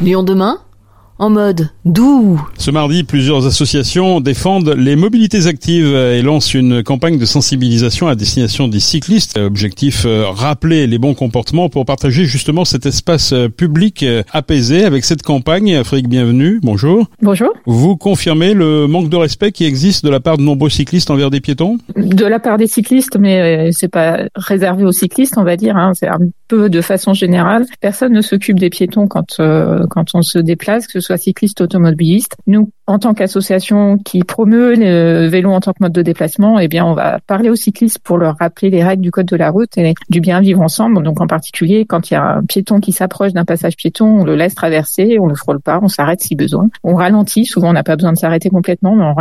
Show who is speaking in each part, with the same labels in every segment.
Speaker 1: Lyon demain en mode doux.
Speaker 2: Ce mardi, plusieurs associations défendent les mobilités actives et lancent une campagne de sensibilisation à destination des cyclistes. Objectif, euh, rappeler les bons comportements pour partager justement cet espace euh, public euh, apaisé. Avec cette campagne, Afrique Bienvenue, bonjour.
Speaker 3: Bonjour.
Speaker 2: Vous confirmez le manque de respect qui existe de la part de nombreux cyclistes envers des piétons?
Speaker 3: De la part des cyclistes, mais c'est pas réservé aux cyclistes, on va dire. Hein. C'est un peu de façon générale. Personne ne s'occupe des piétons quand, quand on se déplace, que soit cycliste automobiliste. Nous, en tant qu'association qui promeut le vélo en tant que mode de déplacement, eh bien, on va parler aux cyclistes pour leur rappeler les règles du code de la route et du bien vivre ensemble. Donc, en particulier, quand il y a un piéton qui s'approche d'un passage piéton, on le laisse traverser, on le frôle pas, on s'arrête si besoin. On ralentit. Souvent, on n'a pas besoin de s'arrêter complètement, mais en,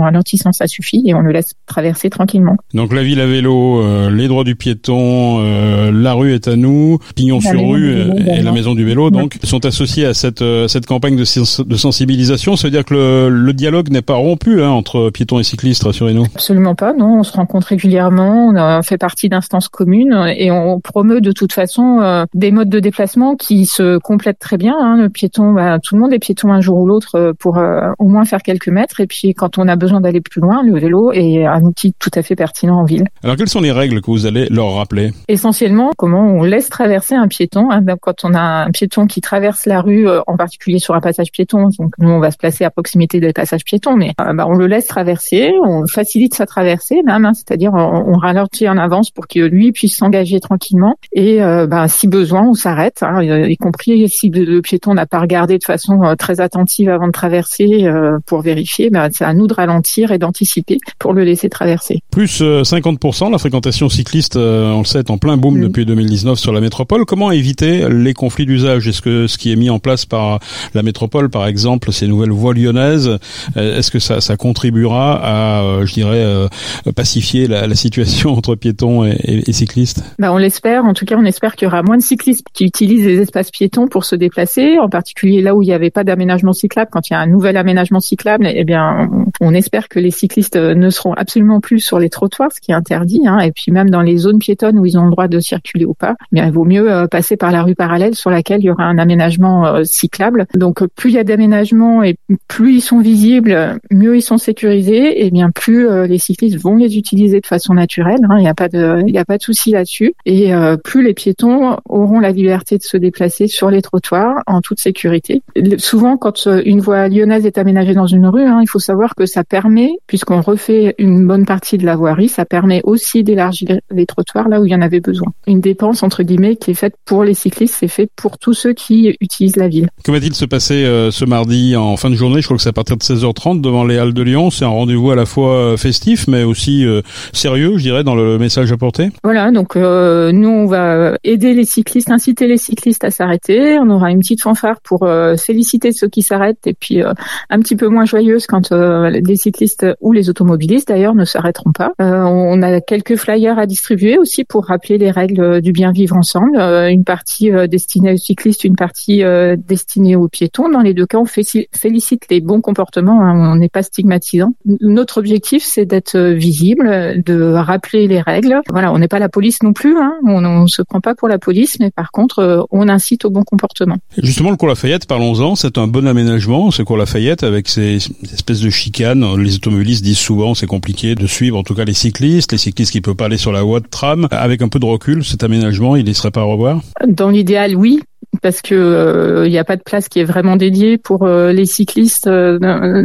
Speaker 3: ralentissant, ça suffit et on le laisse traverser tranquillement.
Speaker 2: Donc, la ville à vélo, euh, les droits du piéton, euh, la rue est à nous, pignon sur rue et, la maison du vélo, donc, sont associés à cette, euh, cette campagne de de sensibilisation. Ça veut dire que le, le dialogue n'est pas rompu hein, entre piétons et cyclistes, rassurez-nous.
Speaker 3: Absolument pas, non. On se rencontre régulièrement, on a fait partie d'instances communes et on promeut de toute façon euh, des modes de déplacement qui se complètent très bien. Hein. Le piéton, bah, tout le monde est piéton un jour ou l'autre euh, pour euh, au moins faire quelques mètres. Et puis quand on a besoin d'aller plus loin, le vélo est un outil tout à fait pertinent en ville.
Speaker 2: Alors quelles sont les règles que vous allez leur rappeler?
Speaker 3: Essentiellement, comment on laisse traverser un piéton. Hein. Quand on a un piéton qui traverse la rue, en particulier sur un passage piéton, donc nous on va se placer à proximité des passages piétons, mais euh, bah, on le laisse traverser, on facilite sa traversée même, hein, c'est-à-dire on, ralentit en avance pour que lui puisse s'engager tranquillement et euh, bah, si besoin on s'arrête, hein, y compris si le, piéton n'a pas regardé de façon euh, très attentive avant de traverser pour vérifier, bah, c'est à nous de ralentir et d'anticiper pour le laisser traverser.
Speaker 2: Plus 50% la fréquentation cycliste, on le sait, est en plein boom depuis 2019 sur la métropole. Comment éviter les conflits d'usage? Est-ce que ce qui est mis en place par la métropole, par exemple, ces nouvelles voies lyonnaises, euh, est-ce que ça, contribuera à, euh, je dirais, euh, pacifier la, situation entre piétons et, et, cyclistes?
Speaker 3: Bah, On l'espère. En tout cas, on espère qu'il y aura moins de cyclistes qui utilisent les espaces piétons pour se déplacer, en particulier là où il n'y avait pas d'aménagement cyclable. Quand il y a un nouvel aménagement cyclable, eh bien, on, espère que les cyclistes ne seront absolument plus sur les trottoirs, ce qui est interdit. Hein, et puis même dans les zones piétonnes où ils ont le droit de circuler ou pas, eh bien, il vaut mieux passer par la rue parallèle sur laquelle il y aura un aménagement cyclable. Donc, plus il y a d'aménagement et plus ils sont visibles, mieux ils sont sécurisés, et bien plus euh, les cyclistes vont les utiliser de façon naturelle. Hein. Il n'y a pas de, il a pas de souci là-dessus. Et euh, plus les piétons auront la liberté de se déplacer sur les trottoirs en toute sécurité. Souvent, quand euh, une voie lyonnaise est aménagée dans une rue, hein, il faut savoir que ça permet, puisqu'on refait une bonne partie de la voirie, ça permet aussi d'élargir les trottoirs là où il y en avait besoin. Une dépense entre guillemets qui est faite pour les cyclistes, c'est fait pour tous ceux qui utilisent la ville.
Speaker 2: Que va-t-il se passer ce mardi en fin de journée? Je crois que c'est à partir de 16h30 devant les Halles de Lyon. C'est un rendez-vous à la fois euh, festif, mais aussi euh, sérieux, je dirais, dans le message apporté.
Speaker 3: Voilà, donc euh, nous, on va aider les cyclistes, inciter les cyclistes à s'arrêter. On aura une petite fanfare pour féliciter ceux qui s'arrêtent et puis un petit peu moins joyeuse quand les cyclistes ou les automobilistes d'ailleurs ne s'arrêteront pas. on a quelques flyers à distribuer aussi pour rappeler les règles du bien vivre ensemble. une partie destinée aux cyclistes, une partie destinée aux piétons. Dans les deux cas, on félicite les bons comportement, hein, on n'est pas stigmatisant. Notre objectif, c'est d'être visible, de rappeler les règles. Voilà, on n'est pas la police non plus, hein. on ne se prend pas pour la police, mais par contre, euh, on incite au bon comportement.
Speaker 2: Justement, le cours Lafayette, parlons-en, c'est un bon aménagement, ce cours Lafayette, avec ces espèces de chicanes. Les automobilistes disent souvent c'est compliqué de suivre, en tout cas les cyclistes, les cyclistes qui ne peuvent pas aller sur la voie de tram. Avec un peu de recul, cet aménagement, il ne serait pas à revoir?
Speaker 3: Dans l'idéal, oui, parce que il euh, n'y a pas de place qui est vraiment dédiée pour euh, les cyclistes euh,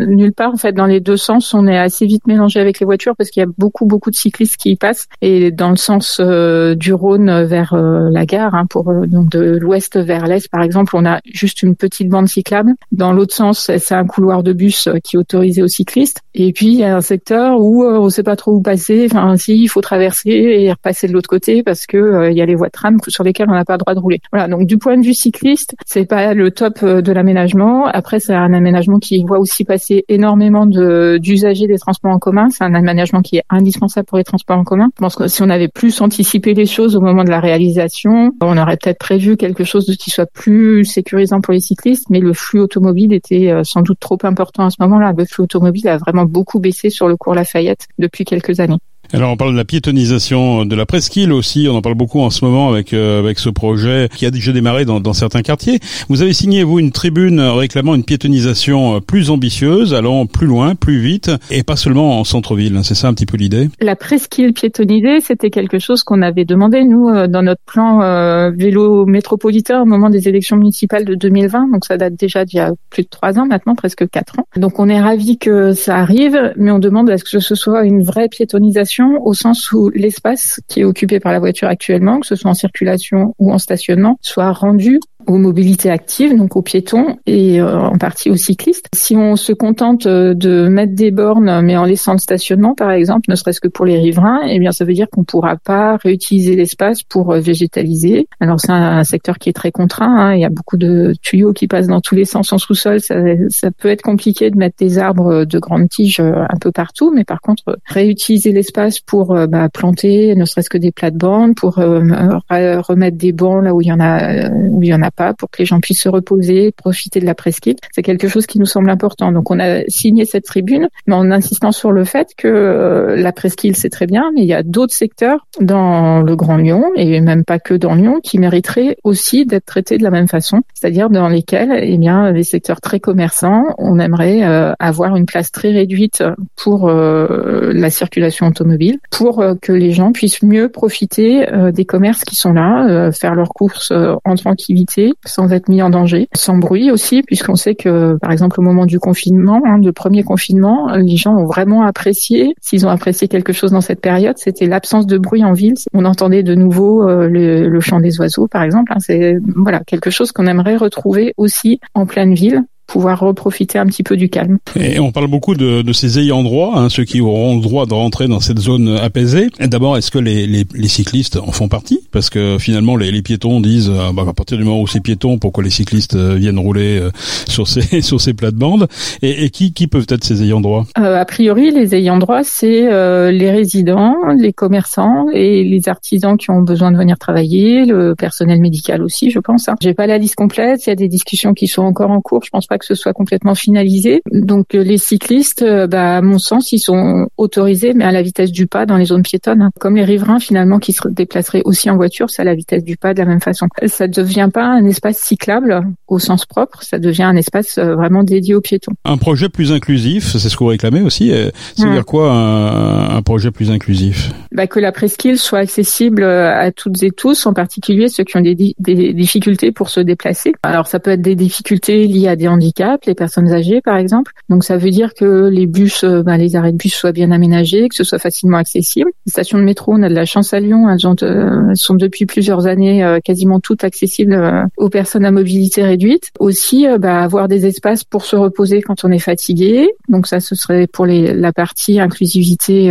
Speaker 3: nulle part. En fait dans les deux sens on est assez vite mélangé avec les voitures parce qu'il y a beaucoup beaucoup de cyclistes qui y passent. Et dans le sens du Rhône vers la gare hein, pour donc de l'ouest vers l'est par exemple on a juste une petite bande cyclable. Dans l'autre sens c'est un couloir de bus qui est autorisé aux cyclistes. Et puis il y a un secteur où on sait pas trop où passer. Enfin si il faut traverser et repasser de l'autre côté parce que il y a les voies de tram sur lesquelles on n'a pas le droit de rouler. Voilà. Donc du point de vue cycliste, c'est pas le top euh, de l'aménagement. Après, c'est un aménagement qui voit aussi passer énormément d'usagers des transports en commun. C'est un aménagement qui est indispensable pour les transports en commun. Je pense que si on avait plus anticipé les choses au moment de la réalisation, on aurait peut-être prévu quelque chose qui soit plus sécurisant pour les cyclistes, mais le flux automobile était euh, sans doute trop important à ce moment-là. Le flux automobile a vraiment beaucoup baissé sur le cours Lafayette depuis quelques années.
Speaker 2: Alors on parle de la piétonisation de la presqu'île aussi, on en parle beaucoup en ce moment avec euh, avec ce projet qui a déjà démarré dans, dans, certains quartiers. Vous avez signé vous une tribune réclamant une piétonisation plus ambitieuse, allant plus loin, plus vite et pas seulement en centre-ville. C'est ça un petit peu l'idée?
Speaker 3: La presqu'île piétonisée, c'était quelque chose qu'on avait demandé nous euh, dans notre plan euh, vélo métropolitain au moment des élections municipales de 2020. Donc ça date déjà d'il y a plus de trois ans maintenant, presque quatre ans. Donc on est ravi que ça arrive, mais on demande à ce que ce soit une vraie piétonisation au sens où l'espace qui est occupé par la voiture actuellement, que ce soit en circulation ou en stationnement, soit rendu aux mobilités actives, donc aux piétons et euh, en partie aux cyclistes. Si on se contente euh, de mettre des bornes, mais en laissant le stationnement, par exemple, ne serait-ce que pour les riverains, eh bien, ça veut dire qu'on ne pourra pas réutiliser l'espace pour euh, végétaliser. Alors, c'est un, secteur qui est très contraint. Hein. Il y a beaucoup de tuyaux qui passent dans tous les sens en sous-sol. Ça, peut être compliqué de mettre des arbres de grandes tiges un peu partout, mais par contre, réutiliser l'espace pour bah, planter, ne serait-ce que des plates-bandes, pour remettre des bancs là où il y en a, où il y en a pas pour que les gens puissent se reposer, profiter de la presqu'île. C'est quelque chose qui nous semble important. Donc on a signé cette tribune, mais en insistant sur le fait que euh, la presqu'île c'est très bien, mais il y a d'autres secteurs dans le Grand Lyon et même pas que dans Lyon qui mériteraient aussi d'être traités de la même façon, c'est-à-dire dans lesquels, eh bien, les secteurs très commerçants, on aimerait euh, avoir une place très réduite pour euh, la circulation automobile, pour que les gens puissent mieux profiter des commerces qui sont là, faire leurs courses en tranquillité sans être mis en danger, sans bruit aussi, puisqu'on sait que, par exemple, au moment du confinement, hein, de premier confinement, les gens ont vraiment apprécié, s'ils ont apprécié quelque chose dans cette période, c'était l'absence de bruit en ville. On entendait de nouveau euh, le, chant des oiseaux, par exemple. Hein. c'est voilà quelque chose qu'on aimerait retrouver aussi en pleine ville pouvoir reprofiter un petit peu du calme.
Speaker 2: Et on parle beaucoup de, de ces ayants droit, hein, ceux qui auront le droit de rentrer dans cette zone apaisée. D'abord, est-ce que les, les, les, cyclistes en font partie? Parce que finalement, les, les piétons disent, euh, bah, à partir du moment où c'est piéton, pourquoi les cyclistes euh, viennent rouler euh, sur ces sur ces plates-bandes et, et, qui, qui peuvent être ces ayants droit?
Speaker 3: Euh, A priori, les ayants droit, c'est euh, les résidents, les commerçants et les artisans qui ont besoin de venir travailler, le personnel médical aussi, je pense. Hein. J'ai pas la liste complète, il y a des discussions qui sont encore en cours. Je pense pas que ce soit complètement finalisé. Donc euh, les cyclistes, euh, bah, à mon sens, ils sont autorisés, mais à la vitesse du pas dans les zones piétonnes. Hein. Comme les riverains finalement qui se déplaceraient aussi en voiture, c'est à la vitesse du pas de la même façon. Ça ne devient pas un espace cyclable au sens propre, ça devient un espace euh, vraiment dédié aux piétons.
Speaker 2: Un projet plus inclusif, c'est ce que vous réclamez aussi. C'est dire quoi un, projet plus inclusif?
Speaker 3: Bah, Que la presqu'île soit accessible à toutes et tous, en particulier ceux qui ont des, des difficultés pour se déplacer. Alors ça peut être des difficultés liées à des handicaps les personnes âgées par exemple. Donc ça veut dire que les bus, euh, ben, les arrêts de bus soient bien aménagés, que ce soit facilement accessible. Les stations de métro, on a de la chance à Lyon, elles, euh, sont depuis plusieurs années euh, quasiment toutes accessibles aux personnes à mobilité réduite. Aussi, ben, avoir des espaces pour se reposer quand on est fatigué. Donc ça, ce serait pour les, la partie inclusivité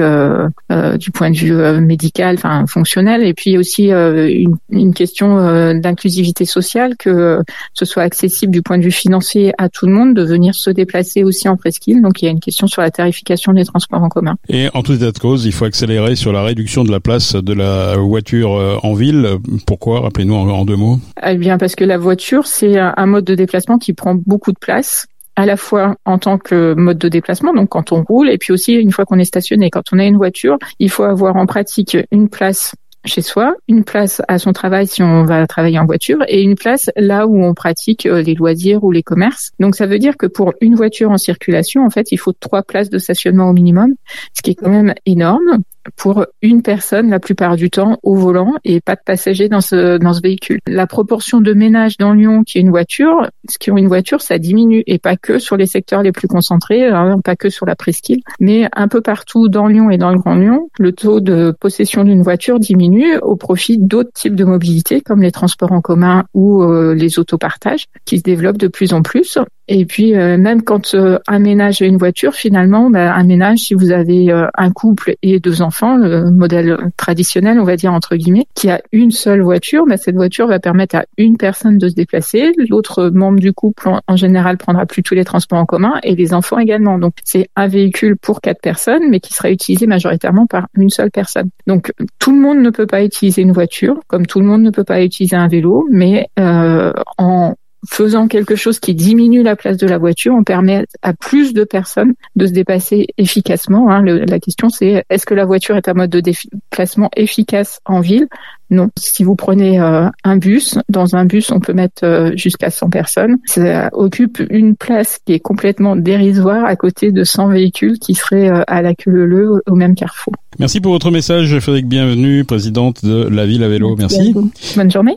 Speaker 3: du point de vue médical, enfin fonctionnel, et puis aussi une, une, question d'inclusivité sociale, que ce soit accessible du point de vue financier tout le monde de venir se déplacer aussi en presqu'île. Donc il y a une question sur la tarification des transports en commun.
Speaker 2: Et en tout état de cause, il faut accélérer sur la réduction de la place de la voiture euh, en ville. Pourquoi Rappelez-nous en, deux mots?
Speaker 3: Eh bien parce que la voiture, c'est un mode de déplacement qui prend beaucoup de place à la fois en tant que mode de déplacement, donc quand on roule, et puis aussi une fois qu'on est stationné. Quand on a une voiture, il faut avoir en pratique une place chez soi, une place à son travail si on va travailler en voiture et une place là où on pratique euh, les loisirs ou les commerces. Donc ça veut dire que pour une voiture en circulation, en fait, il faut trois places de stationnement au minimum, ce qui est quand même énorme pour une personne la plupart du temps au volant et pas de passagers dans ce dans ce véhicule. La proportion de ménages dans Lyon qui ont une voiture, ce qui ont une voiture, ça diminue et pas que sur les secteurs les plus concentrés, hein, pas que sur la presqu'île, mais un peu partout dans Lyon et dans le Grand Lyon, le taux de possession d'une voiture diminue au profit d'autres types de mobilité comme les transports en commun ou euh, les autopartages qui se développent de plus en plus. Et puis euh, même quand euh, un ménage a une voiture, finalement, bah, un ménage, si vous avez un couple et deux enfants le modèle traditionnel, on va dire entre guillemets, qui a une seule voiture, mais cette voiture va permettre à une personne de se déplacer. L'autre membre du couple, en général, prendra plus tous les transports en commun et les enfants également. Donc c'est un véhicule pour quatre personnes, mais qui sera utilisé majoritairement par une seule personne. Donc tout le monde ne peut pas utiliser une voiture, comme tout le monde ne peut pas utiliser un vélo, mais euh, en faisant quelque chose qui diminue la place de la voiture, on permet à plus de personnes de se dépasser efficacement. Hein. la question c'est est-ce que la voiture est un mode de déplacement efficace en ville? Non. Si vous prenez euh, un bus, dans un bus, on peut mettre euh, jusqu'à 100 personnes. Ça occupe une place qui est complètement dérisoire à côté de 100 véhicules qui seraient euh, à la queue leu au même carrefour.
Speaker 2: Merci pour votre message, Frédéric Bienvenue, présidente de la ville à vélo. Merci.
Speaker 3: Bonne journée.